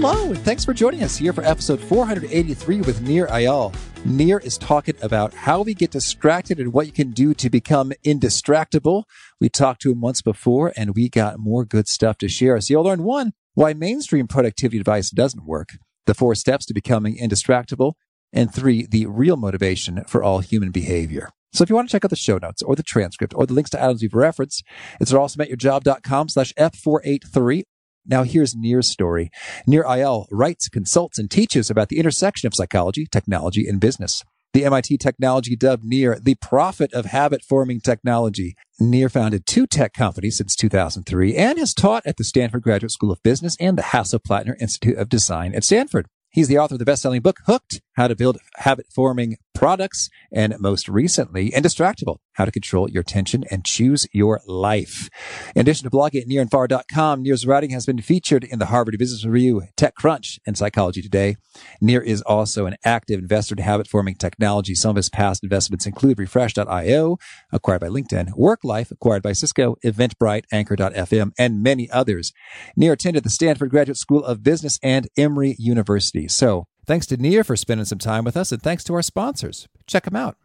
Hello, and thanks for joining us here for episode 483 with Nir Eyal. Nir is talking about how we get distracted and what you can do to become indistractable. We talked to him once before, and we got more good stuff to share. So you'll learn one, why mainstream productivity advice doesn't work, the four steps to becoming indistractable, and three, the real motivation for all human behavior. So if you want to check out the show notes or the transcript or the links to items we've referenced, it's at awesomeatyourjob.com slash F483 now here's Nir's story. Nir Eyal writes, consults, and teaches about the intersection of psychology, technology, and business. The MIT technology dubbed Nir the prophet of habit forming technology. Nir founded two tech companies since 2003 and has taught at the Stanford Graduate School of Business and the Hasso-Plattner Institute of Design at Stanford. He's the author of the best-selling book Hooked: How to Build Habit-Forming Products and most recently Indistractable: How to Control Your Attention and Choose Your Life. In addition to blogging at nirandfar.com, Nir's writing has been featured in the Harvard Business Review, TechCrunch, and Psychology Today. Nir is also an active investor in habit-forming technology. Some of his past investments include Refresh.io, acquired by LinkedIn, WorkLife, acquired by Cisco, Eventbrite, Anchor.fm, and many others. Near attended the Stanford Graduate School of Business and Emory University. So Thanks to Nir for spending some time with us, and thanks to our sponsors. Check them out.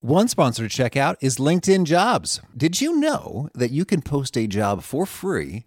One sponsor to check out is LinkedIn Jobs. Did you know that you can post a job for free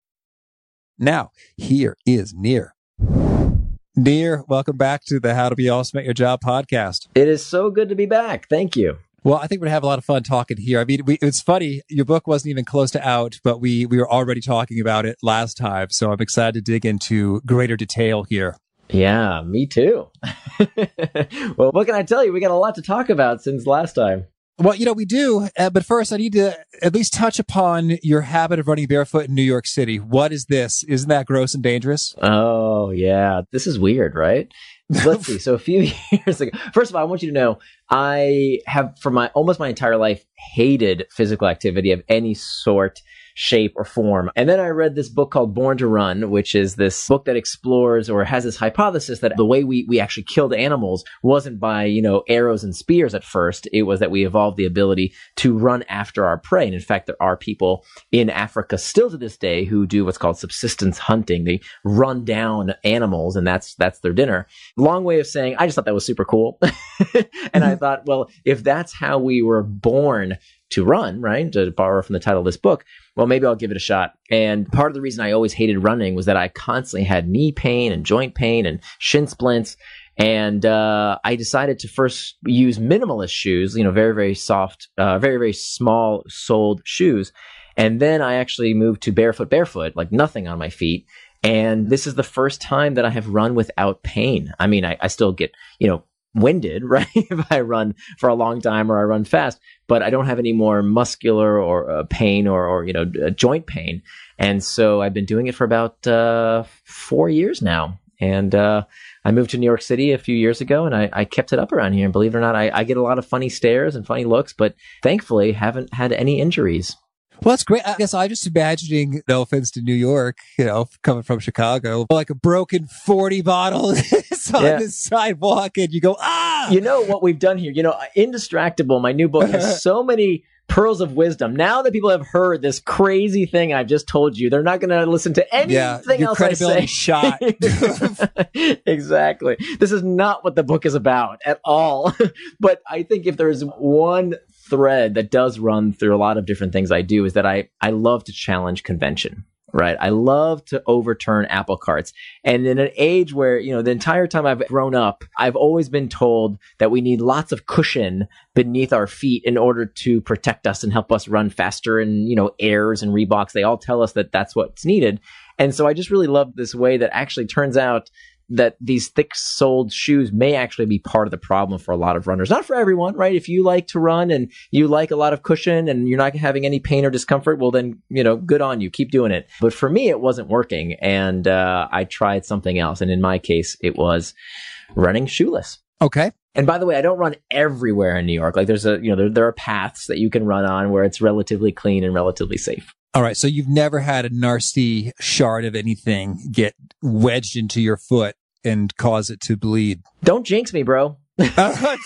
Now, here is Nir. Nir, welcome back to the How to Be Awesome at Your Job podcast. It is so good to be back. Thank you. Well, I think we're gonna have a lot of fun talking here. I mean, we, it's funny. Your book wasn't even close to out, but we we were already talking about it last time. So I'm excited to dig into greater detail here. Yeah, me too. well, what can I tell you? We got a lot to talk about since last time. Well, you know, we do. Uh, but first, I need to at least touch upon your habit of running barefoot in New York City. What is this? Isn't that gross and dangerous? Oh, yeah. This is weird, right? Let's see. So a few years ago, first of all, I want you to know I have for my almost my entire life hated physical activity of any sort shape, or form. And then I read this book called Born to Run, which is this book that explores or has this hypothesis that the way we, we actually killed animals wasn't by, you know, arrows and spears at first. It was that we evolved the ability to run after our prey. And in fact, there are people in Africa still to this day who do what's called subsistence hunting. They run down animals and that's, that's their dinner. Long way of saying, I just thought that was super cool. and I mm-hmm. thought, well, if that's how we were born to run, right? To borrow from the title of this book, well, maybe I'll give it a shot. And part of the reason I always hated running was that I constantly had knee pain and joint pain and shin splints. And uh, I decided to first use minimalist shoes, you know, very, very soft, uh, very, very small soled shoes. And then I actually moved to barefoot, barefoot, like nothing on my feet. And this is the first time that I have run without pain. I mean, I, I still get, you know, winded, right? if I run for a long time or I run fast, but I don't have any more muscular or uh, pain or, or, you know, uh, joint pain. And so I've been doing it for about uh, four years now. And uh, I moved to New York City a few years ago and I, I kept it up around here. And believe it or not, I, I get a lot of funny stares and funny looks, but thankfully haven't had any injuries. Well, that's great. I guess I'm just imagining, no offense to New York, you know, coming from Chicago, like a broken 40 bottle on yeah. the sidewalk and you go, ah! You know what we've done here? You know, Indistractable, my new book has so many pearls of wisdom. Now that people have heard this crazy thing I've just told you, they're not going to listen to anything yeah, else I say. shot. exactly. This is not what the book is about at all. but I think if there's one thread that does run through a lot of different things I do is that I, I love to challenge convention right? I love to overturn apple carts. And in an age where, you know, the entire time I've grown up, I've always been told that we need lots of cushion beneath our feet in order to protect us and help us run faster. And, you know, Airs and Reeboks, they all tell us that that's what's needed. And so I just really love this way that actually turns out that these thick soled shoes may actually be part of the problem for a lot of runners. Not for everyone, right? If you like to run and you like a lot of cushion and you're not having any pain or discomfort, well, then, you know, good on you. Keep doing it. But for me, it wasn't working. And uh, I tried something else. And in my case, it was running shoeless. Okay. And by the way, I don't run everywhere in New York. Like there's a, you know, there, there are paths that you can run on where it's relatively clean and relatively safe. All right. So you've never had a nasty shard of anything get wedged into your foot and cause it to bleed. Don't jinx me, bro. Oh,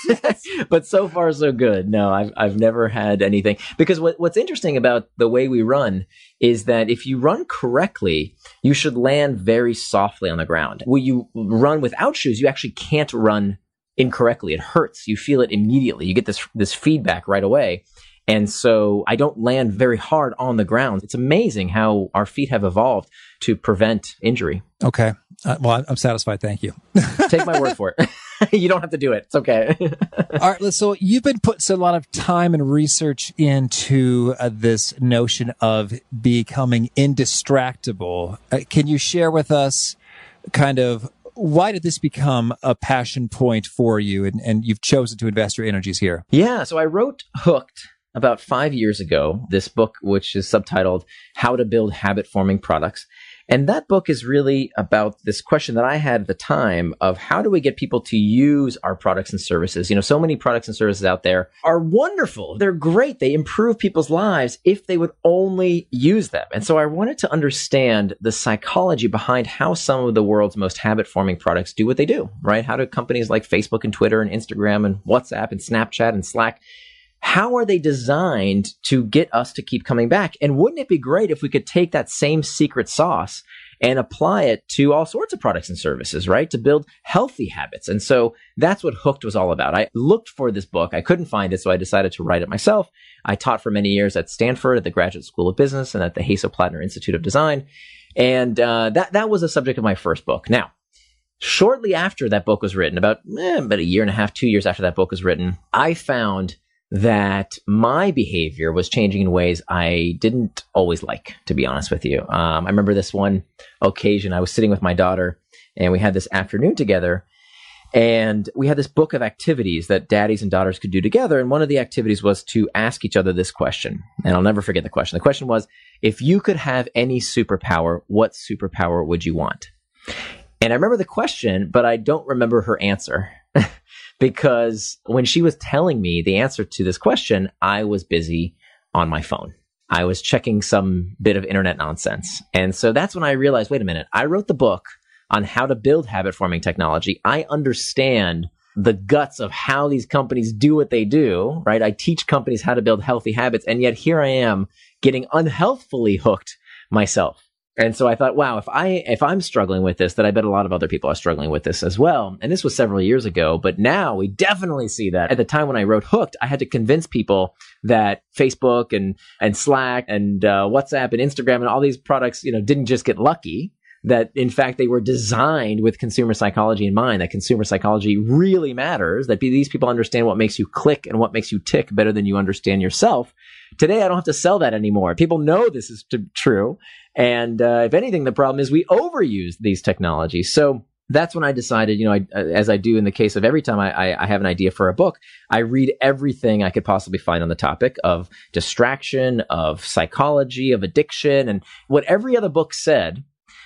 but so far so good. No, I've I've never had anything because what what's interesting about the way we run is that if you run correctly, you should land very softly on the ground. When you run without shoes, you actually can't run incorrectly. It hurts. You feel it immediately. You get this this feedback right away. And so I don't land very hard on the ground. It's amazing how our feet have evolved to prevent injury. Okay. Uh, well, I'm satisfied. Thank you. Take my word for it. you don't have to do it. It's okay. All right. So you've been putting a lot of time and research into uh, this notion of becoming indistractable. Uh, can you share with us kind of why did this become a passion point for you and, and you've chosen to invest your energies here? Yeah. So I wrote Hooked about five years ago, this book, which is subtitled How to Build Habit Forming Products. And that book is really about this question that I had at the time of how do we get people to use our products and services? You know, so many products and services out there are wonderful. They're great. They improve people's lives if they would only use them. And so I wanted to understand the psychology behind how some of the world's most habit forming products do what they do, right? How do companies like Facebook and Twitter and Instagram and WhatsApp and Snapchat and Slack how are they designed to get us to keep coming back? And wouldn't it be great if we could take that same secret sauce and apply it to all sorts of products and services, right? To build healthy habits. And so that's what Hooked was all about. I looked for this book. I couldn't find it, so I decided to write it myself. I taught for many years at Stanford, at the Graduate School of Business, and at the Hasso Plattner Institute of Design. And uh, that, that was the subject of my first book. Now, shortly after that book was written, about, eh, about a year and a half, two years after that book was written, I found that my behavior was changing in ways I didn't always like, to be honest with you. Um, I remember this one occasion, I was sitting with my daughter and we had this afternoon together. And we had this book of activities that daddies and daughters could do together. And one of the activities was to ask each other this question. And I'll never forget the question. The question was if you could have any superpower, what superpower would you want? And I remember the question, but I don't remember her answer. because when she was telling me the answer to this question, I was busy on my phone. I was checking some bit of internet nonsense. And so that's when I realized wait a minute, I wrote the book on how to build habit forming technology. I understand the guts of how these companies do what they do, right? I teach companies how to build healthy habits. And yet here I am getting unhealthfully hooked myself. And so I thought, wow, if I if I'm struggling with this, then I bet a lot of other people are struggling with this as well. And this was several years ago, but now we definitely see that. At the time when I wrote Hooked, I had to convince people that Facebook and and Slack and uh, WhatsApp and Instagram and all these products, you know, didn't just get lucky. That in fact they were designed with consumer psychology in mind. That consumer psychology really matters. That these people understand what makes you click and what makes you tick better than you understand yourself. Today, I don't have to sell that anymore. People know this is t- true. And uh, if anything, the problem is we overuse these technologies. So that's when I decided, you know, I, as I do in the case of every time I, I, I, have an idea for a book, I read everything I could possibly find on the topic of distraction, of psychology, of addiction, and what every other book said.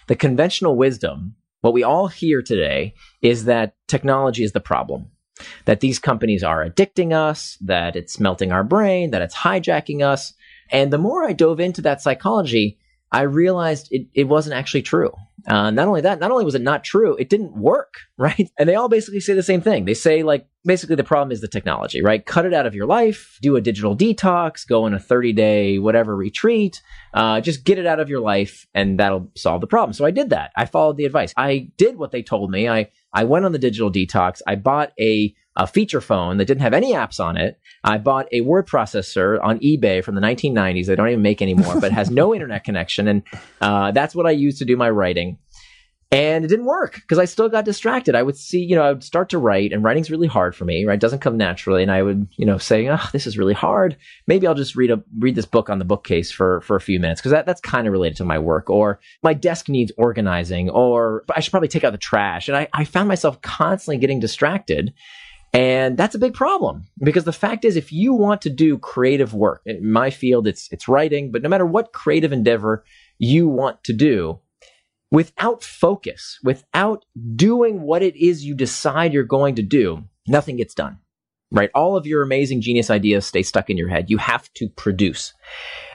The conventional wisdom, what we all hear today, is that technology is the problem that these companies are addicting us, that it's melting our brain, that it's hijacking us. And the more I dove into that psychology, I realized it, it wasn't actually true. Uh, not only that, not only was it not true, it didn't work, right? And they all basically say the same thing. They say, like, basically the problem is the technology, right? Cut it out of your life, do a digital detox, go on a 30 day whatever retreat, uh, just get it out of your life, and that'll solve the problem. So I did that. I followed the advice. I did what they told me. I, I went on the digital detox. I bought a a feature phone that didn't have any apps on it. I bought a word processor on eBay from the 1990s. They don't even make anymore, but has no internet connection. And uh, that's what I used to do my writing. And it didn't work because I still got distracted. I would see, you know, I would start to write, and writing's really hard for me, right? It doesn't come naturally. And I would, you know, say, oh, this is really hard. Maybe I'll just read a read this book on the bookcase for for a few minutes because that, that's kind of related to my work. Or my desk needs organizing, or I should probably take out the trash. And I, I found myself constantly getting distracted. And that's a big problem because the fact is, if you want to do creative work, in my field, it's, it's writing, but no matter what creative endeavor you want to do, without focus, without doing what it is you decide you're going to do, nothing gets done. Right? All of your amazing genius ideas stay stuck in your head. You have to produce.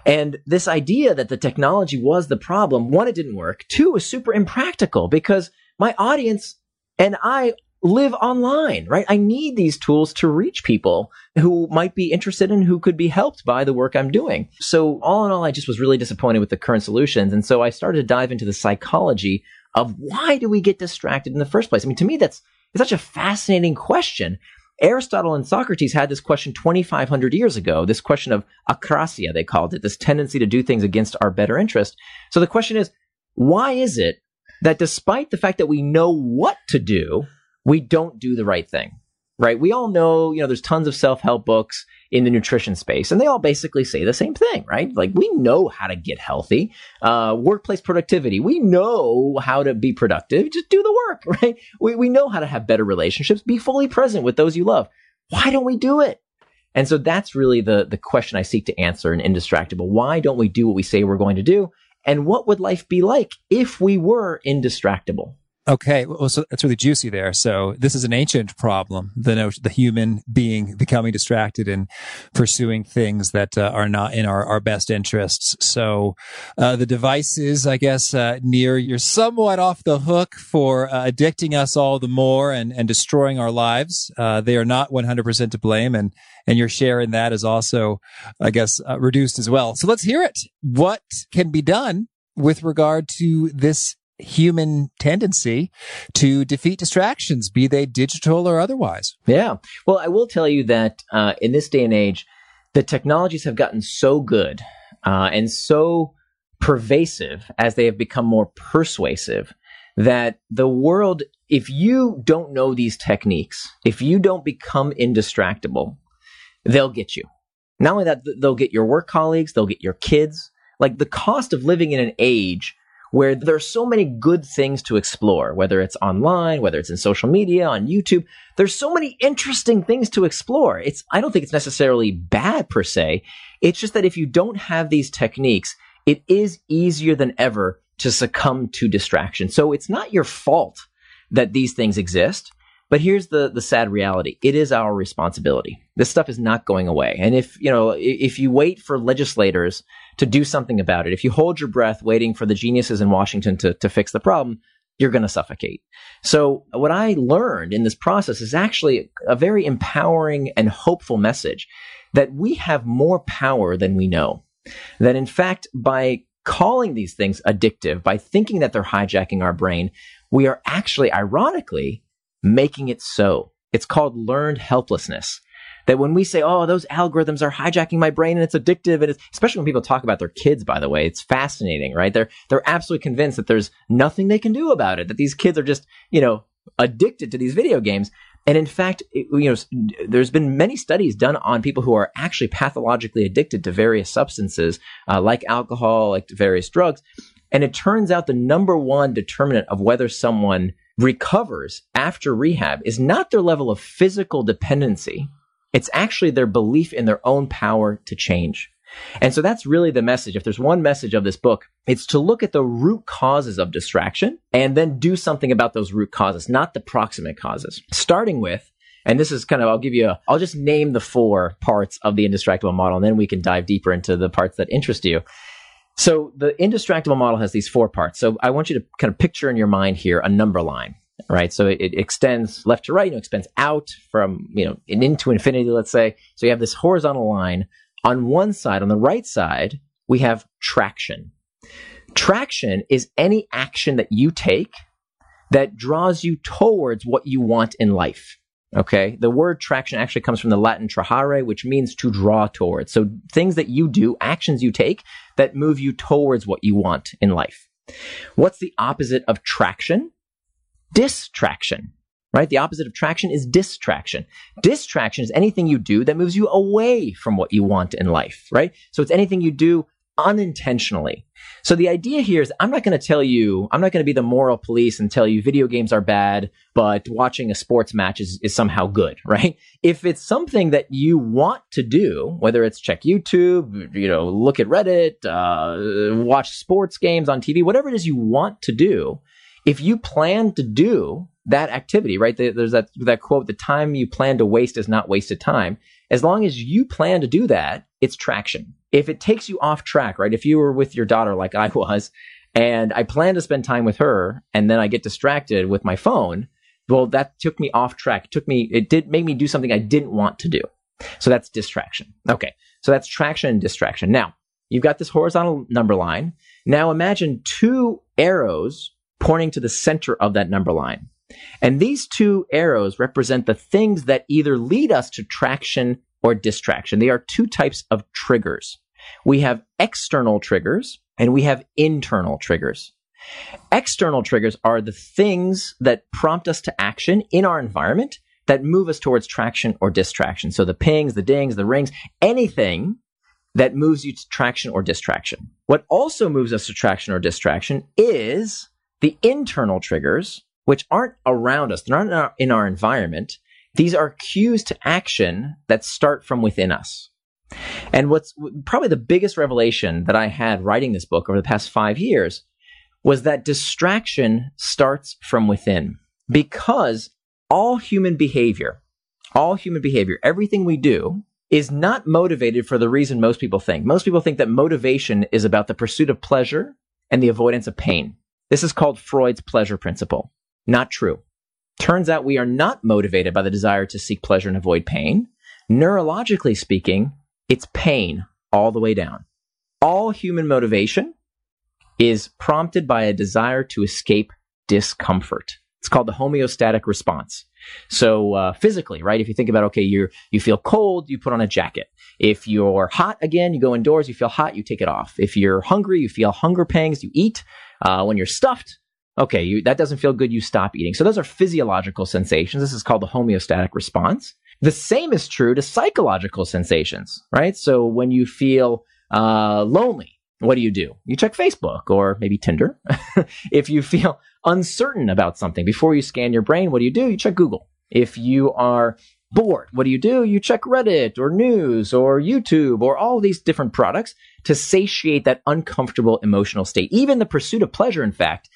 And this idea that the technology was the problem, one, it didn't work. Two, is super impractical because my audience and I live online, right? I need these tools to reach people who might be interested and who could be helped by the work I'm doing. So all in all, I just was really disappointed with the current solutions. And so I started to dive into the psychology of why do we get distracted in the first place? I mean, to me, that's it's such a fascinating question. Aristotle and Socrates had this question 2,500 years ago, this question of akrasia, they called it, this tendency to do things against our better interest. So the question is, why is it that despite the fact that we know what to do, we don't do the right thing, right? We all know, you know, there's tons of self help books in the nutrition space, and they all basically say the same thing, right? Like, we know how to get healthy, uh, workplace productivity. We know how to be productive. Just do the work, right? We, we know how to have better relationships, be fully present with those you love. Why don't we do it? And so that's really the, the question I seek to answer in Indistractable. Why don't we do what we say we're going to do? And what would life be like if we were indistractable? Okay, well, so that's really juicy there. So this is an ancient problem: the notion, the human being becoming distracted and pursuing things that uh, are not in our, our best interests. So uh, the devices, I guess, uh, Nir you're somewhat off the hook for uh, addicting us all the more and and destroying our lives. Uh, they are not 100 percent to blame, and and your share in that is also, I guess, uh, reduced as well. So let's hear it. What can be done with regard to this human tendency to defeat distractions, be they digital or otherwise. Yeah. Well, I will tell you that uh, in this day and age, the technologies have gotten so good uh, and so pervasive as they have become more persuasive that the world, if you don't know these techniques, if you don't become indistractable, they'll get you. Not only that, they'll get your work colleagues, they'll get your kids. Like the cost of living in an age where there are so many good things to explore, whether it's online, whether it's in social media, on YouTube. There's so many interesting things to explore. It's, I don't think it's necessarily bad per se. It's just that if you don't have these techniques, it is easier than ever to succumb to distraction. So it's not your fault that these things exist. But here's the, the sad reality. It is our responsibility. This stuff is not going away. And if, you know, if you wait for legislators to do something about it, if you hold your breath waiting for the geniuses in Washington to, to fix the problem, you're going to suffocate. So what I learned in this process is actually a very empowering and hopeful message that we have more power than we know. That in fact, by calling these things addictive, by thinking that they're hijacking our brain, we are actually, ironically, making it so. It's called learned helplessness. That when we say, oh, those algorithms are hijacking my brain and it's addictive, and it's, especially when people talk about their kids, by the way, it's fascinating, right? They're, they're absolutely convinced that there's nothing they can do about it, that these kids are just, you know, addicted to these video games. And in fact, it, you know, there's been many studies done on people who are actually pathologically addicted to various substances, uh, like alcohol, like various drugs. And it turns out the number one determinant of whether someone recovers after rehab is not their level of physical dependency. It's actually their belief in their own power to change. And so that's really the message. If there's one message of this book, it's to look at the root causes of distraction and then do something about those root causes, not the proximate causes. Starting with, and this is kind of, I'll give you a, I'll just name the four parts of the indistractable model and then we can dive deeper into the parts that interest you. So the indistractable model has these four parts. So I want you to kind of picture in your mind here a number line, right? So it, it extends left to right, you know, extends out from, you know, into infinity, let's say. So you have this horizontal line. On one side, on the right side, we have traction. Traction is any action that you take that draws you towards what you want in life. Okay. The word traction actually comes from the Latin trahere, which means to draw towards. So things that you do, actions you take that move you towards what you want in life. What's the opposite of traction? Distraction, right? The opposite of traction is distraction. Distraction is anything you do that moves you away from what you want in life, right? So it's anything you do unintentionally. So the idea here is I'm not going to tell you, I'm not going to be the moral police and tell you video games are bad, but watching a sports match is, is somehow good, right? If it's something that you want to do, whether it's check YouTube, you know, look at Reddit, uh, watch sports games on TV, whatever it is you want to do, if you plan to do that activity, right? There's that, that quote, the time you plan to waste is not wasted time. As long as you plan to do that, it's traction if it takes you off track, right? If you were with your daughter like I was, and I plan to spend time with her, and then I get distracted with my phone, well, that took me off track. It took me, it did make me do something I didn't want to do. So that's distraction. Okay. So that's traction and distraction. Now, you've got this horizontal number line. Now imagine two arrows pointing to the center of that number line. And these two arrows represent the things that either lead us to traction or distraction. They are two types of triggers. We have external triggers and we have internal triggers. External triggers are the things that prompt us to action in our environment that move us towards traction or distraction. So the pings, the dings, the rings, anything that moves you to traction or distraction. What also moves us to traction or distraction is the internal triggers, which aren't around us, they're not in our, in our environment. These are cues to action that start from within us. And what's probably the biggest revelation that I had writing this book over the past five years was that distraction starts from within because all human behavior, all human behavior, everything we do is not motivated for the reason most people think. Most people think that motivation is about the pursuit of pleasure and the avoidance of pain. This is called Freud's pleasure principle. Not true. Turns out we are not motivated by the desire to seek pleasure and avoid pain. Neurologically speaking, it's pain all the way down. All human motivation is prompted by a desire to escape discomfort. It's called the homeostatic response. So uh, physically, right? If you think about, okay, you you feel cold, you put on a jacket. If you're hot again, you go indoors. You feel hot, you take it off. If you're hungry, you feel hunger pangs, you eat. Uh, when you're stuffed, okay, you, that doesn't feel good, you stop eating. So those are physiological sensations. This is called the homeostatic response. The same is true to psychological sensations, right? So when you feel uh, lonely, what do you do? You check Facebook or maybe Tinder. if you feel uncertain about something before you scan your brain, what do you do? You check Google. If you are bored, what do you do? You check Reddit or news or YouTube or all these different products to satiate that uncomfortable emotional state. Even the pursuit of pleasure, in fact,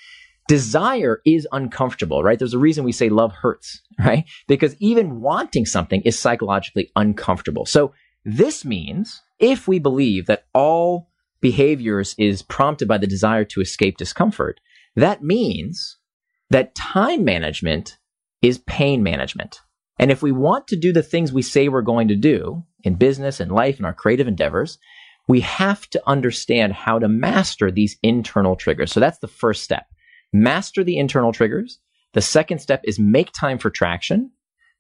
desire is uncomfortable, right? There's a reason we say love hurts, right? Because even wanting something is psychologically uncomfortable. So this means if we believe that all behaviors is prompted by the desire to escape discomfort, that means that time management is pain management. And if we want to do the things we say we're going to do in business and life and our creative endeavors, we have to understand how to master these internal triggers. So that's the first step master the internal triggers. The second step is make time for traction.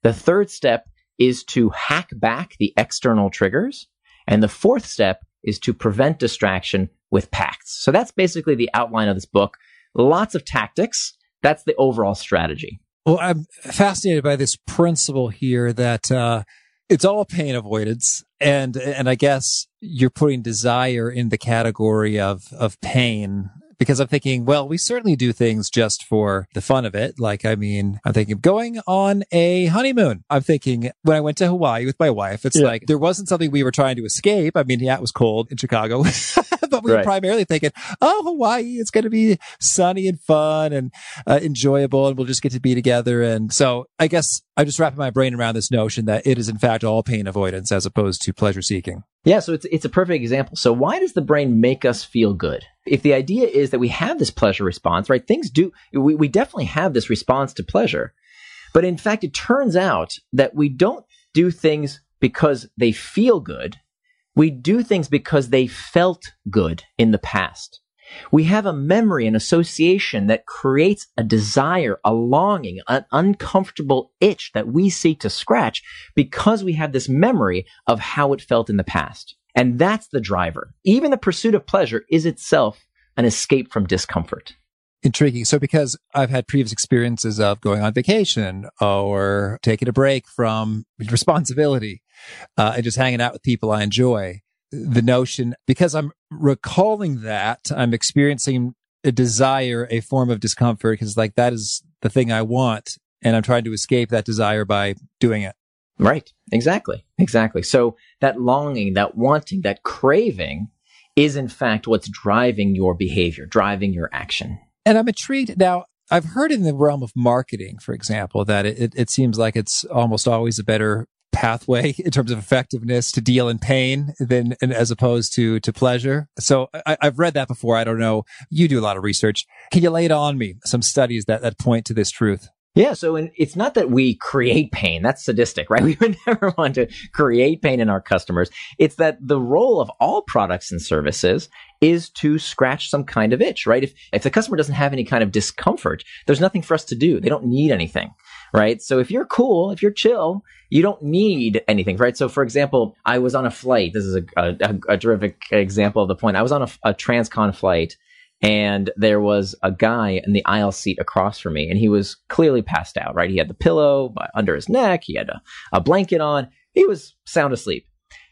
The third step is to hack back the external triggers. And the fourth step is to prevent distraction with pacts. So that's basically the outline of this book. Lots of tactics. That's the overall strategy. Well, I'm fascinated by this principle here that uh, it's all pain avoidance, and and I guess you're putting desire in the category of of pain because I'm thinking, well, we certainly do things just for the fun of it. Like, I mean, I'm thinking of going on a honeymoon. I'm thinking when I went to Hawaii with my wife, it's yeah. like there wasn't something we were trying to escape. I mean, yeah, it was cold in Chicago, but we right. were primarily thinking, oh, Hawaii, it's going to be sunny and fun and uh, enjoyable and we'll just get to be together. And so I guess I'm just wrapping my brain around this notion that it is in fact all pain avoidance as opposed to pleasure seeking. Yeah, so it's it's a perfect example. So why does the brain make us feel good? If the idea is that we have this pleasure response, right? Things do we, we definitely have this response to pleasure. But in fact, it turns out that we don't do things because they feel good. We do things because they felt good in the past. We have a memory, an association that creates a desire, a longing, an uncomfortable itch that we seek to scratch because we have this memory of how it felt in the past. And that's the driver. Even the pursuit of pleasure is itself an escape from discomfort. Intriguing. So, because I've had previous experiences of going on vacation or taking a break from responsibility uh, and just hanging out with people I enjoy, the notion because I'm recalling that I'm experiencing a desire, a form of discomfort, because like that is the thing I want. And I'm trying to escape that desire by doing it. Right. Exactly. Exactly. So that longing, that wanting, that craving is in fact what's driving your behavior, driving your action. And I'm intrigued now. I've heard in the realm of marketing, for example, that it, it, it seems like it's almost always a better pathway in terms of effectiveness to deal in pain than as opposed to to pleasure. So I, have read that before. I don't know. You do a lot of research. Can you lay it on me? Some studies that that point to this truth. Yeah, so it's not that we create pain. That's sadistic, right? We would never want to create pain in our customers. It's that the role of all products and services is to scratch some kind of itch, right? If, if the customer doesn't have any kind of discomfort, there's nothing for us to do. They don't need anything, right? So if you're cool, if you're chill, you don't need anything, right? So for example, I was on a flight. This is a, a, a terrific example of the point. I was on a, a transcon flight and there was a guy in the aisle seat across from me and he was clearly passed out, right? He had the pillow under his neck. He had a, a blanket on. He was sound asleep.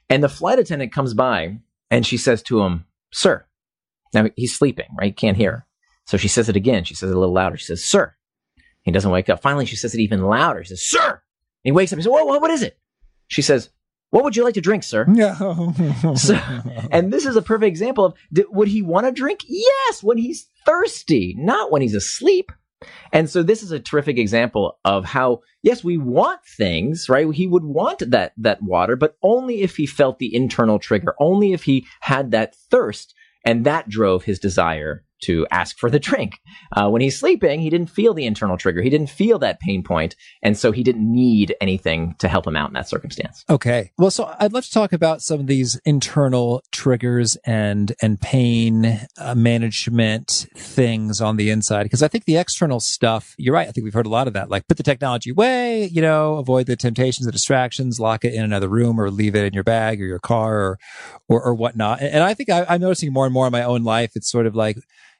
And the flight attendant comes by and she says to him, sir. Now he's sleeping, right? He can't hear. So she says it again. She says it a little louder. She says, sir. He doesn't wake up. Finally, she says it even louder. She says, sir. And he wakes up. He says, what, what, what is it? She says, what would you like to drink, sir? No. so, and this is a perfect example of would he want to drink? Yes, when he's thirsty, not when he's asleep. And so this is a terrific example of how, yes, we want things, right? He would want that, that water, but only if he felt the internal trigger, only if he had that thirst. And that drove his desire to ask for the drink. Uh, when he's sleeping, he didn't feel the internal trigger. He didn't feel that pain point, and so he didn't need anything to help him out in that circumstance. Okay. Well, so I'd love to talk about some of these internal triggers and and pain uh, management things on the inside because I think the external stuff. You're right. I think we've heard a lot of that. Like put the technology away. You know, avoid the temptations, the distractions, lock it in another room, or leave it in your bag or your car or or, or whatnot. And, and I think I, I'm noticing more and more in my own life. It's sort of like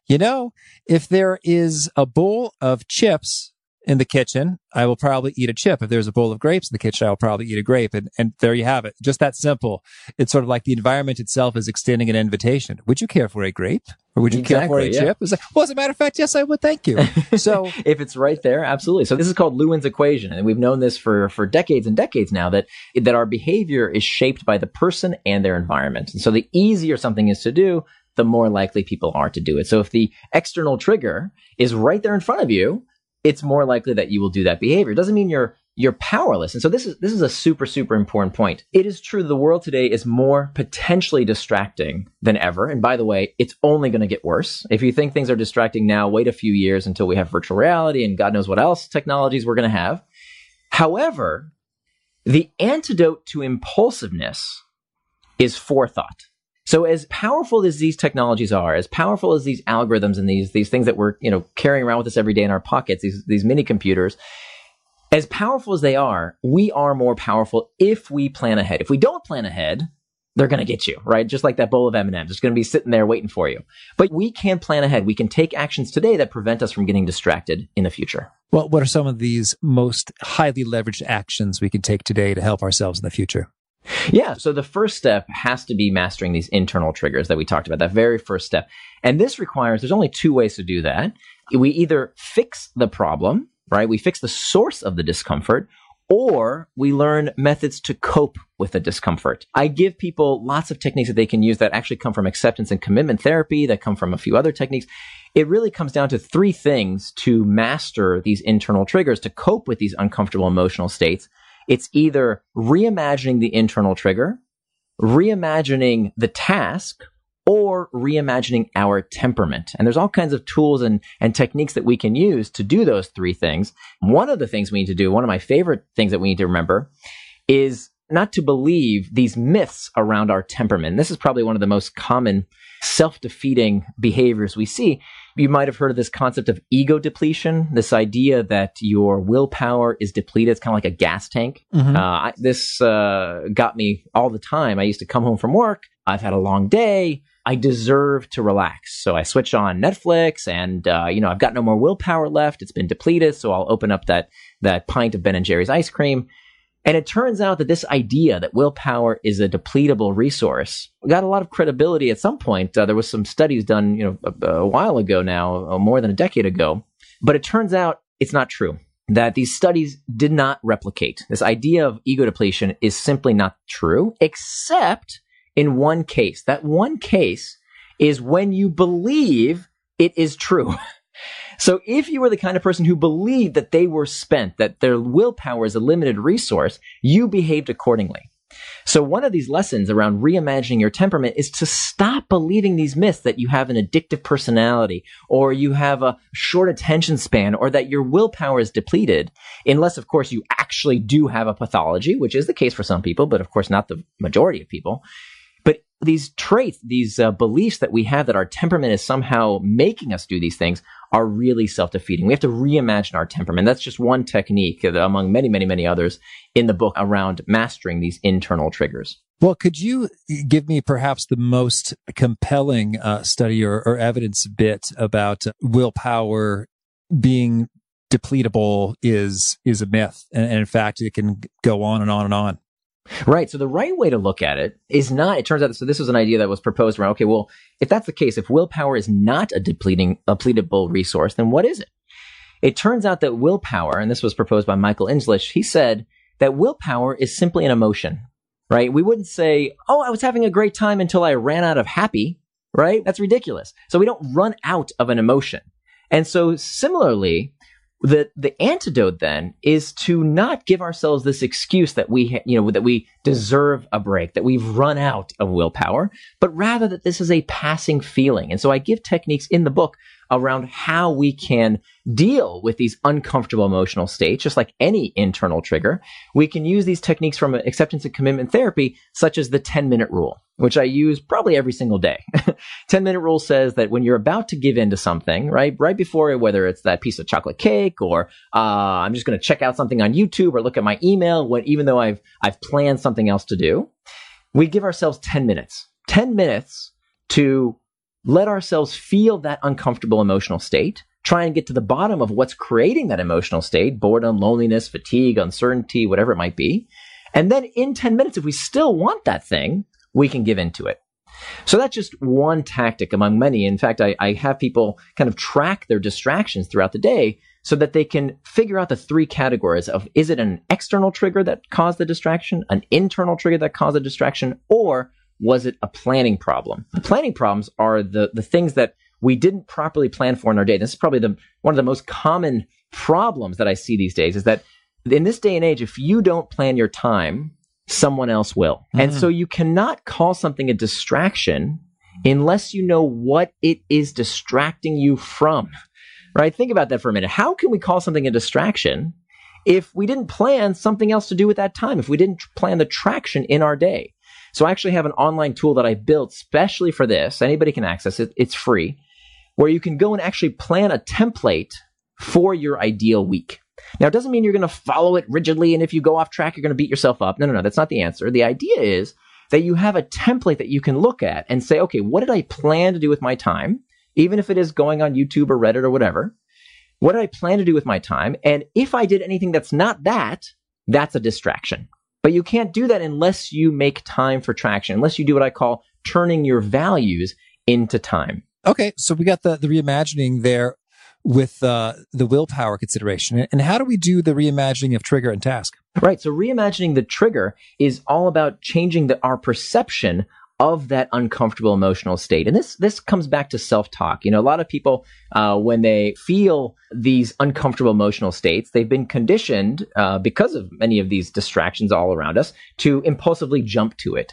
you know, if there is a bowl of chips in the kitchen, I will probably eat a chip. If there's a bowl of grapes in the kitchen, I'll probably eat a grape. And, and there you have it. Just that simple. It's sort of like the environment itself is extending an invitation. Would you care for a grape? Or would you exactly, care for a yeah. chip? It's like, well, as a matter of fact, yes, I would. Thank you. So if it's right there, absolutely. So this is called Lewin's equation. And we've known this for, for decades and decades now that, that our behavior is shaped by the person and their environment. And so the easier something is to do, the more likely people are to do it. So if the external trigger is right there in front of you, it's more likely that you will do that behavior. It doesn't mean you're you're powerless. And so this is this is a super super important point. It is true the world today is more potentially distracting than ever. And by the way, it's only going to get worse. If you think things are distracting now, wait a few years until we have virtual reality and God knows what else technologies we're going to have. However, the antidote to impulsiveness is forethought. So as powerful as these technologies are, as powerful as these algorithms and these these things that we're you know carrying around with us every day in our pockets, these these mini computers, as powerful as they are, we are more powerful if we plan ahead. If we don't plan ahead, they're going to get you, right? Just like that bowl of M&Ms. It's going to be sitting there waiting for you. But we can plan ahead. We can take actions today that prevent us from getting distracted in the future. Well, what are some of these most highly leveraged actions we can take today to help ourselves in the future? Yeah. So the first step has to be mastering these internal triggers that we talked about, that very first step. And this requires, there's only two ways to do that. We either fix the problem, right? We fix the source of the discomfort, or we learn methods to cope with the discomfort. I give people lots of techniques that they can use that actually come from acceptance and commitment therapy, that come from a few other techniques. It really comes down to three things to master these internal triggers, to cope with these uncomfortable emotional states it's either reimagining the internal trigger, reimagining the task or reimagining our temperament. And there's all kinds of tools and, and techniques that we can use to do those three things. One of the things we need to do, one of my favorite things that we need to remember is not to believe these myths around our temperament. This is probably one of the most common self-defeating behaviors we see. You might have heard of this concept of ego depletion, this idea that your willpower is depleted. It's kind of like a gas tank. Mhm. Uh, I, this uh, got me all the time. I used to come home from work. I've had a long day. I deserve to relax. So I switch on Netflix and, uh, you know, I've got no more willpower left. It's been depleted. So I'll open up that, that pint of Ben and Jerry's ice cream. And it turns out that this idea that willpower is a depletable resource got a lot of credibility at some point. Uh, there was some studies done, you know, a, a while ago now, uh, more than a decade ago. But it turns out it's not true. That these studies did not replicate. This idea of ego depletion is simply not true, except in one case. That one case is when you believe it is true. So if you were the kind of person who believed that they were spent, that their willpower is a limited resource, you behaved accordingly. So one of these lessons around reimagining your temperament is to stop believing these myths that you have an addictive personality or you have a short attention span or that your willpower is depleted unless of course you actually do have a pathology, which is the case for some people, but of course not the majority of people. These traits, these uh, beliefs that we have that our temperament is somehow making us do these things are really self-defeating. We have to reimagine our temperament. That's just one technique among many, many, many others in the book around mastering these internal triggers. Well, could you give me perhaps the most compelling uh, study or, or evidence bit about uh, willpower being depletable is is a myth, and, and in fact, it can go on and on and on. Right. So the right way to look at it is not, it turns out, so this was an idea that was proposed around, okay, well, if that's the case, if willpower is not a depleting, a depletable resource, then what is it? It turns out that willpower, and this was proposed by Michael Inzlicht, he said that willpower is simply an emotion, right? We wouldn't say, oh, I was having a great time until I ran out of happy, right? That's ridiculous. So we don't run out of an emotion. And so similarly, the the antidote then is to not give ourselves this excuse that we ha- you know that we deserve a break that we've run out of willpower but rather that this is a passing feeling. And so i give techniques in the book around how we can deal with these uncomfortable emotional states just like any internal trigger we can use these techniques from acceptance and commitment therapy such as the 10 minute rule which i use probably every single day 10 minute rule says that when you're about to give in to something, right, right before whether it's that piece of chocolate cake or uh, I'm just going to check out something on YouTube or look at my email, when, even though I've I've planned something else to do, we give ourselves 10 minutes. 10 minutes to let ourselves feel that uncomfortable emotional state. Try and get to the bottom of what's creating that emotional state boredom, loneliness, fatigue, uncertainty, whatever it might be. And then in 10 minutes, if we still want that thing, we can give into it. So that's just one tactic among many. In fact, I, I, have people kind of track their distractions throughout the day so that they can figure out the three categories of is it an external trigger that caused the distraction, an internal trigger that caused the distraction, or was it a planning problem? The planning problems are the, the things that we didn't properly plan for in our day. This is probably the one of the most common problems that I see these days is that in this day and age, if you don't plan your time, someone else will. Mm-hmm. And so you cannot call something a distraction unless you know what it is distracting you from. Right? Think about that for a minute. How can we call something a distraction if we didn't plan something else to do with that time? If we didn't plan the traction in our day? So I actually have an online tool that I built specially for this. Anybody can access it. It's free where you can go and actually plan a template for your ideal week. Now, it doesn't mean you're going to follow it rigidly, and if you go off track, you're going to beat yourself up. No, no, no, that's not the answer. The idea is that you have a template that you can look at and say, okay, what did I plan to do with my time? Even if it is going on YouTube or Reddit or whatever, what did I plan to do with my time? And if I did anything that's not that, that's a distraction. But you can't do that unless you make time for traction, unless you do what I call turning your values into time. Okay, so we got the the reimagining there with uh, the willpower consideration. And how do we do the reimagining of trigger and task? Right. So reimagining the trigger is all about changing the, our perception of that uncomfortable emotional state. And this this comes back to self talk. You know, a lot of people uh, when they feel these uncomfortable emotional states, they've been conditioned uh, because of many of these distractions all around us to impulsively jump to it.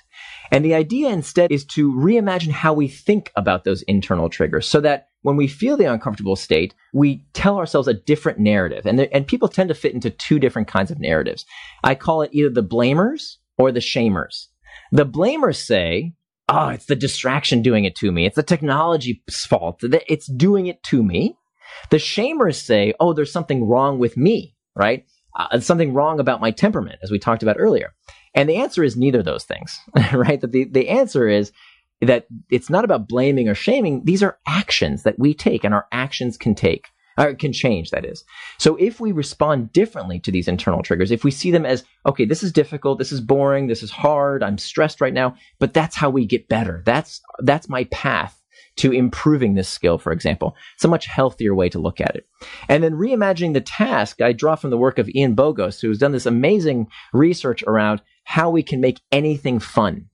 And the idea instead is to reimagine how we think about those internal triggers, so that when we feel the uncomfortable state, we tell ourselves a different narrative. And and people tend to fit into two different kinds of narratives. I call it either the blamers or the shamers. The blamers say, oh, it's the distraction doing it to me. It's the technology's fault. It's doing it to me. The shamers say, oh, there's something wrong with me, right? Uh, something wrong about my temperament, as we talked about earlier. And the answer is neither of those things, right? That the, the answer is that it's not about blaming or shaming. These are actions that we take and our actions can take or can change, that is. So if we respond differently to these internal triggers, if we see them as, okay, this is difficult, this is boring, this is hard, I'm stressed right now, but that's how we get better. That's, that's my path to improving this skill, for example. It's a much healthier way to look at it. And then reimagining the task, I draw from the work of Ian Bogost, who's done this amazing research around how we can make anything fun.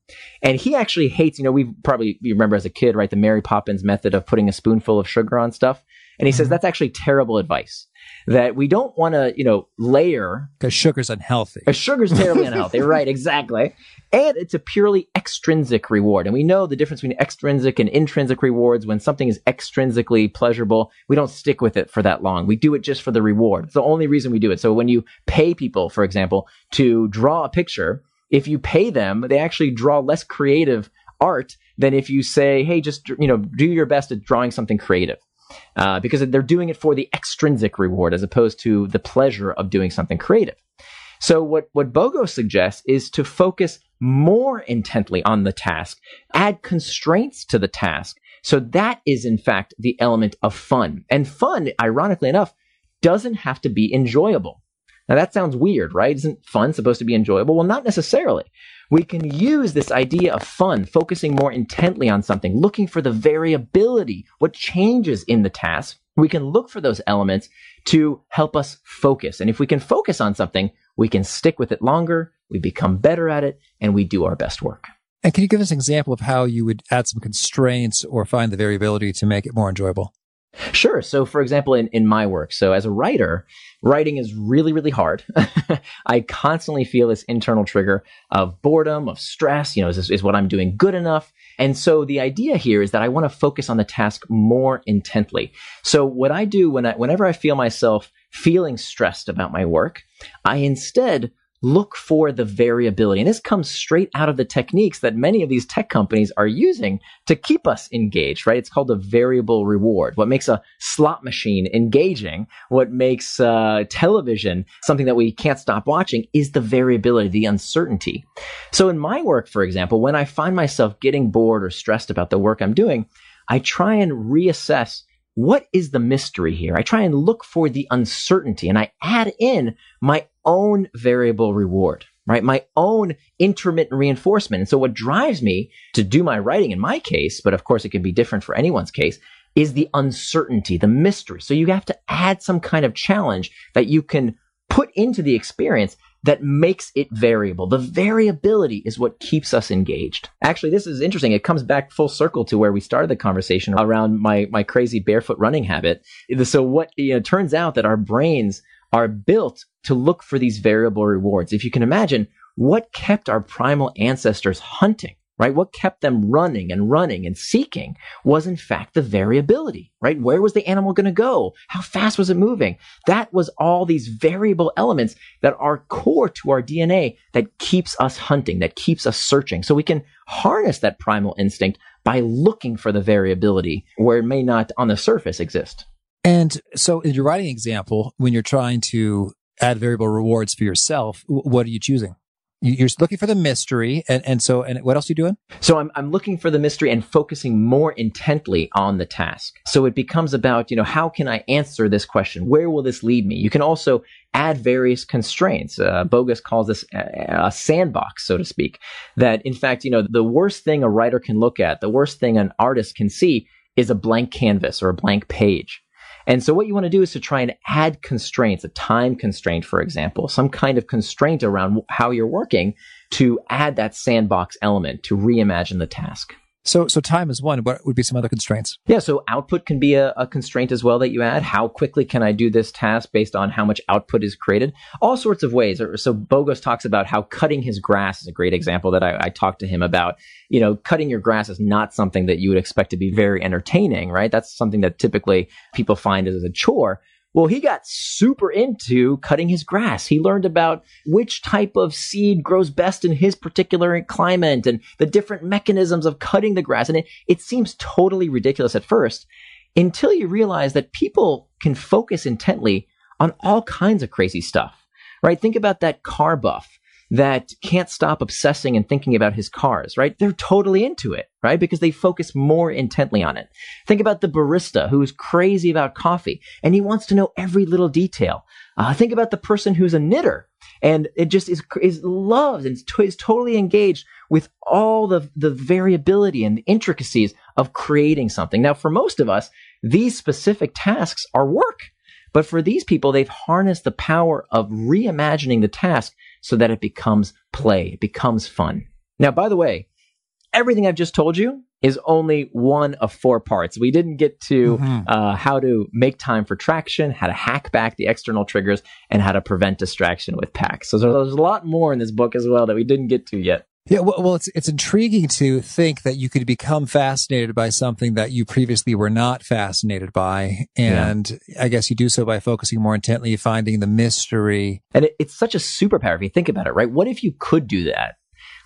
And he actually hates, you know, we probably you remember as a kid, right, the Mary Poppins method of putting a spoonful of sugar on stuff. And he says mm-hmm. that's actually terrible advice. That we don't want to, you know, layer because sugar's unhealthy. Because sugar's terribly unhealthy, right? Exactly. And it's a purely extrinsic reward. And we know the difference between extrinsic and intrinsic rewards. When something is extrinsically pleasurable, we don't stick with it for that long. We do it just for the reward. It's the only reason we do it. So when you pay people, for example, to draw a picture, if you pay them, they actually draw less creative art than if you say, hey, just, you know, do your best at drawing something creative uh, because they're doing it for the extrinsic reward as opposed to the pleasure of doing something creative. So what, what Bogost suggests is to focus more intently on the task, add constraints to the task. So that is in fact the element of fun. And fun, ironically enough, doesn't have to be enjoyable. Now that sounds weird, right? Isn't fun supposed to be enjoyable? Well, not necessarily we can use this idea of fun, focusing more intently on something, looking for the variability, what changes in the task. We can look for those elements to help us focus. And if we can focus on something, we can stick with it longer, we become better at it, and we do our best work. And can you give us an example of how you would add some constraints or find the variability to make it more enjoyable? Sure. So, for example, in, in my work, so as a writer, writing is really, really hard. I constantly feel this internal trigger of boredom, of stress. You know, is, this, is what I'm doing good enough? And so the idea here is that I want to focus on the task more intently. So what I do when I, whenever I feel myself feeling stressed about my work, I instead look for the variability. And this comes straight out of the techniques that many of these tech companies are using to keep us engaged, right? It's called a variable reward. What makes a slot machine engaging, what makes uh, television something that we can't stop watching is the variability, the uncertainty. So in my work, for example, when I find myself getting bored or stressed about the work I'm doing, I try and reassess what is the mystery here? I try and look for the uncertainty and I add in my own variable reward, right? My own intermittent reinforcement. And so what drives me to do my writing in my case, but of course it can be different for anyone's case, is the uncertainty, the mystery. So you have to add some kind of challenge that you can put into the experience that makes it variable. The variability is what keeps us engaged. Actually, this is interesting. It comes back full circle to where we started the conversation around my, my crazy barefoot running habit. So what, you know, turns out that our brains are built to look for these variable rewards. If you can imagine what kept our primal ancestors hunting, right? What kept them running and running and seeking was in fact the variability, right? Where was the animal going to go? How fast was it moving? That was all these variable elements that are core to our DNA that keeps us hunting, that keeps us searching. So we can harness that primal instinct by looking for the variability where it may not on the surface exist. And so in your writing example, when you're trying to add variable rewards for yourself, what are you choosing? You're looking for the mystery, and, and so and what else are you doing? So I'm I'm looking for the mystery and focusing more intently on the task. So it becomes about you know how can I answer this question? Where will this lead me? You can also add various constraints. Uh, Bogost calls this a, a sandbox, so to speak. That in fact you know the worst thing a writer can look at, the worst thing an artist can see is a blank canvas or a blank page. And so what you want to do is to try and add constraints, a time constraint, for example, some kind of constraint around how you're working to add that sandbox element to reimagine the task. So, so time is one. What would be some other constraints? Yeah, so output can be a, a, constraint as well that you add. How quickly can I do this task based on how much output is created? All sorts of ways. So Bogost talks about how cutting his grass is a great example that I, I talked to him about. You know, cutting your grass is not something that you would expect to be very entertaining, right? That's something that typically people find as a chore. Well, he got super into cutting his grass. He learned about which type of seed grows best in his particular climate and the different mechanisms of cutting the grass. And it, it seems totally ridiculous at first until you realize that people can focus intently on all kinds of crazy stuff, right? Think about that car buff that can't stop obsessing and thinking about his cars, right? They're totally into it, right? Because they focus more intently on it. Think about the barista who's crazy about coffee and he wants to know every little detail. Uh, think about the person who's a knitter and it just is, is loved and is totally engaged with all the, the variability and the intricacies of creating something. Now, for most of us, these specific tasks are work. But for these people, they've harnessed the power of reimagining the task so that it becomes play, it becomes fun. Now, by the way, everything I've just told you is only one of four parts. We didn't get to mm-hmm. uh, how to make time for traction, how to hack back the external triggers, and how to prevent distraction with packs. So there's a lot more in this book as well that we didn't get to yet. Yeah, well, well, it's it's intriguing to think that you could become fascinated by something that you previously were not fascinated by, and yeah. I guess you do so by focusing more intently, finding the mystery. And it, it's such a superpower if you think about it, right? What if you could do that?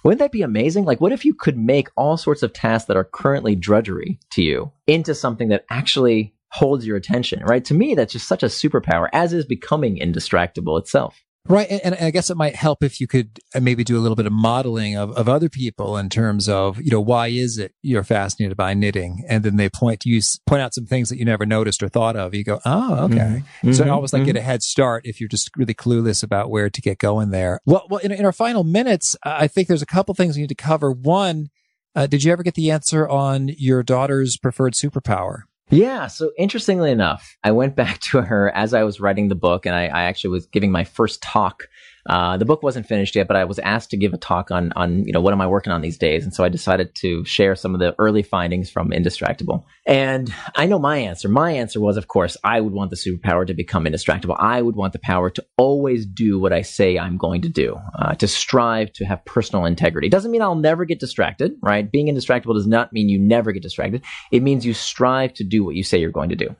Wouldn't that be amazing? Like, what if you could make all sorts of tasks that are currently drudgery to you into something that actually holds your attention, right? To me, that's just such a superpower, as is becoming indistractable itself. Right. And, and, I guess it might help if you could uh, maybe do a little bit of modeling of, of other people in terms of, you know, why is it you're fascinated by knitting? And then they point to you, point out some things that you never noticed or thought of. You go, oh, okay. Mm-hmm. So mm-hmm. almost like mm-hmm. get a head start if you're just really clueless about where to get going there. Well, well in, in our final minutes, I think there's a couple things we need to cover. One, uh, did you ever get the answer on your daughter's preferred superpower? Yeah. So interestingly enough, I went back to her as I was writing the book, and I, I actually was giving my first talk uh, the book wasn't finished yet, but I was asked to give a talk on on you know what am I working on these days, and so I decided to share some of the early findings from Indistractable. And I know my answer. My answer was, of course, I would want the superpower to become indistractable. I would want the power to always do what I say I'm going to do, uh, to strive to have personal integrity. It Doesn't mean I'll never get distracted, right? Being indistractable does not mean you never get distracted. It means you strive to do what you say you're going to do.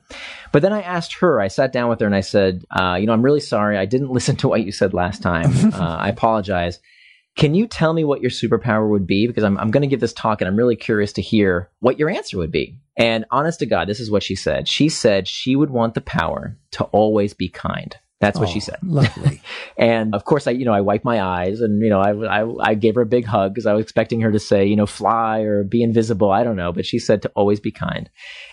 But then I asked her. I sat down with her and I said, uh, you know, I'm really sorry. I didn't listen to what you said last time uh, I apologize. Can you tell me what your superpower would be? Because I'm, I'm going to give this talk and I'm really curious to hear what your answer would be. And honest to God, this is what she said. She said she would want the power to always be kind. That's what oh, she said. Lovely. and of course, I, you know, I wiped my eyes and, you know, I, I, I gave her a big hug because I was expecting her to say, you know, fly or be invisible. I don't know. But she said to always be kind.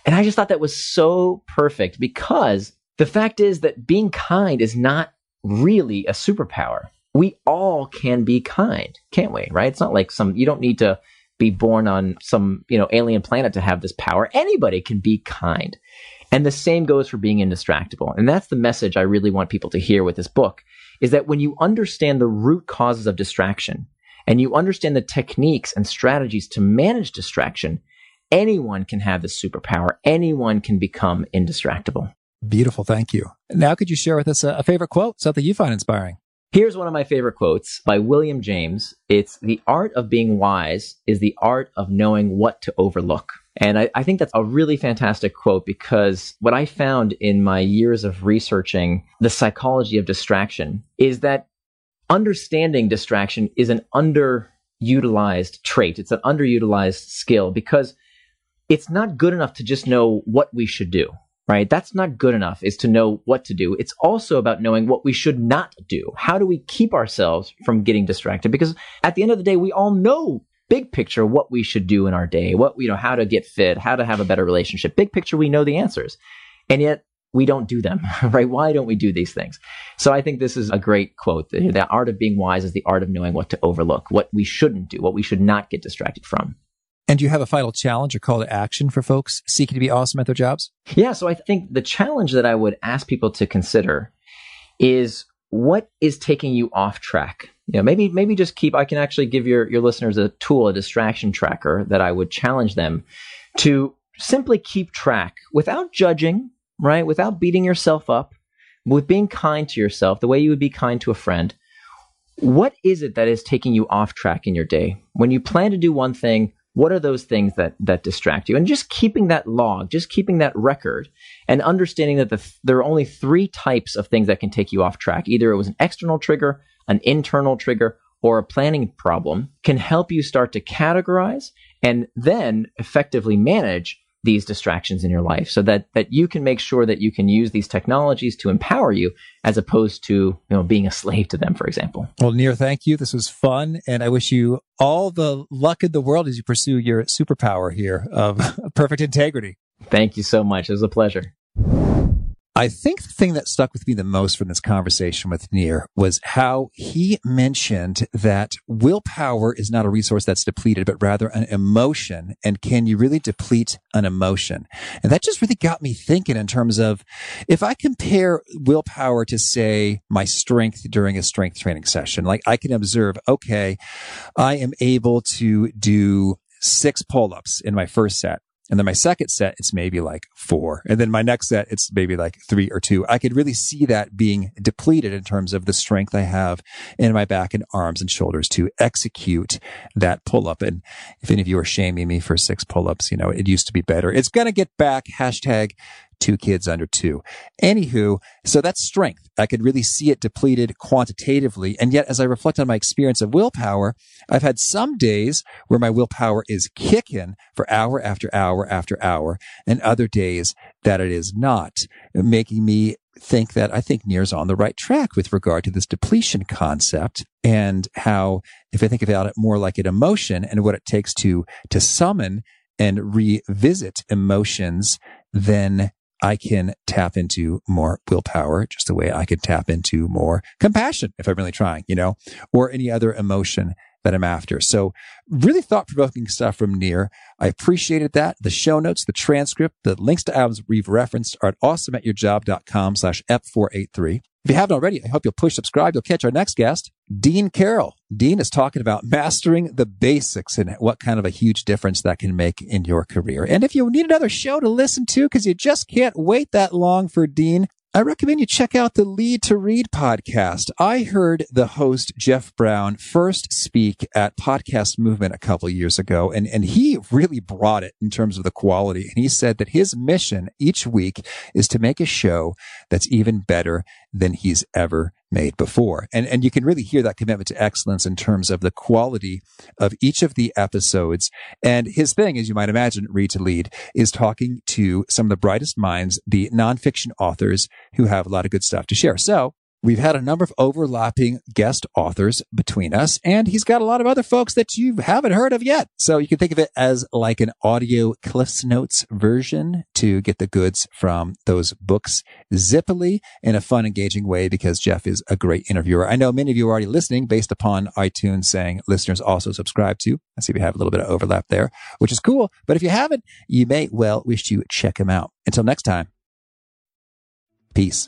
And I just thought that was so perfect because the fact is that being kind is not really a superpower. We all can be kind, can't we? Right? It's not like some, you don't need to be born on some, you know, alien planet to have this power. Anybody can be kind. And the same goes for being indistractable. And that's the message I really want people to hear with this book is that when you understand the root causes of distraction and you understand the techniques and strategies to manage distraction, anyone can have this superpower. Anyone can become indistractable. Beautiful. Thank you. Now, could you share with us a, favorite quote, something you find inspiring? Here's one of my favorite quotes by William James. It's the art of being wise is the art of knowing what to overlook. And I, I, think that's a really fantastic quote because what I found in my years of researching the psychology of distraction is that understanding distraction is an underutilized trait. It's an underutilized skill because it's not good enough to just know what we should do right? That's not good enough is to know what to do. It's also about knowing what we should not do. How do we keep ourselves from getting distracted? Because at the end of the day, we all know big picture what we should do in our day, what, you know, how to get fit, how to have a better relationship. Big picture, we know the answers. And yet we don't do them, right? Why don't we do these things? So I think this is a great quote. The, the art of being wise is the art of knowing what to overlook, what we shouldn't do, what we should not get distracted from. And do you have a final challenge or call to action for folks seeking to be awesome at their jobs? Yeah. So I think the challenge that I would ask people to consider is what is taking you off track? You know, maybe, maybe just keep, I can actually give your, your listeners a tool, a distraction tracker that I would challenge them to simply keep track without judging, right? Without beating yourself up, with being kind to yourself, the way you would be kind to a friend. What is it that is taking you off track in your day? When you plan to do one thing, what are those things that that distract you? And just keeping that log just keeping that record and understanding that the, there are only three types of things that can take you off track. Either it was an external trigger an internal trigger or a planning problem can help you start to categorize and then effectively manage these distractions in your life so that that you can make sure that you can use these technologies to empower you as opposed to you know being a slave to them for example. Well Nir thank you. This was fun and i wish you all the luck in the world as you pursue your superpower here of perfect integrity. Thank you so much. It was a pleasure I think the thing that stuck with me the most from this conversation with Nir was how he mentioned that willpower is not a resource that's depleted, but rather an emotion. And can you really deplete an emotion? And that just really got me thinking in terms of if I compare willpower to say my strength during a strength training session, like I can observe, okay, I am able to do six pull ups in my first set. And then my second set, it's maybe like four. And then my next set, it's maybe like three or two. I could really see that being depleted in terms of the strength I have in my back and arms and shoulders to execute that pull up. And if any of you are shaming me for six pull ups, you know, it used to be better. It's going to get back. Hashtag two kids under two. Anywho, so that's strength. I could really see it depleted quantitatively. And yet, as I reflect on my experience of willpower, I've had some days where my willpower is kicking for hour after hour after hour, and other days that it is not, making me think that I think Nir's on the right track with regard to this depletion concept and how, if I think about it more like an emotion and what it takes to, to summon and revisit emotions, then I can tap into more willpower, just the way I can tap into more compassion if I'm really trying, you know, or any other emotion that I'm after. So really thought provoking stuff from Nir. I appreciated that. The show notes, the transcript, the links to albums we've referenced are at awesomeatyourjob.com slash F483. If you haven't already, I hope you'll push subscribe. You'll catch our next guest, Dean Carroll. Dean is talking about mastering the basics and what kind of a huge difference that can make in your career. And if you need another show to listen to because you just can't wait that long for Dean, I recommend you check out the Lead to Read podcast. I heard the host Jeff Brown first speak at Podcast Movement a couple years ago, and, and he really brought it in terms of the quality. And he said that his mission each week is to make a show that's even better than he's ever made before. And, and you can really hear that commitment to excellence in terms of the quality of each of the episodes. And his thing, as you might imagine, read to lead is talking to some of the brightest minds, the nonfiction authors who have a lot of good stuff to share. So We've had a number of overlapping guest authors between us, and he's got a lot of other folks that you haven't heard of yet. So you can think of it as like an audio Cliffs Notes version to get the goods from those books zippily in a fun, engaging way because Jeff is a great interviewer. I know many of you are already listening based upon iTunes saying listeners also subscribe to. I see we have a little bit of overlap there, which is cool. But if you haven't, you may well wish you check him out. Until next time, peace.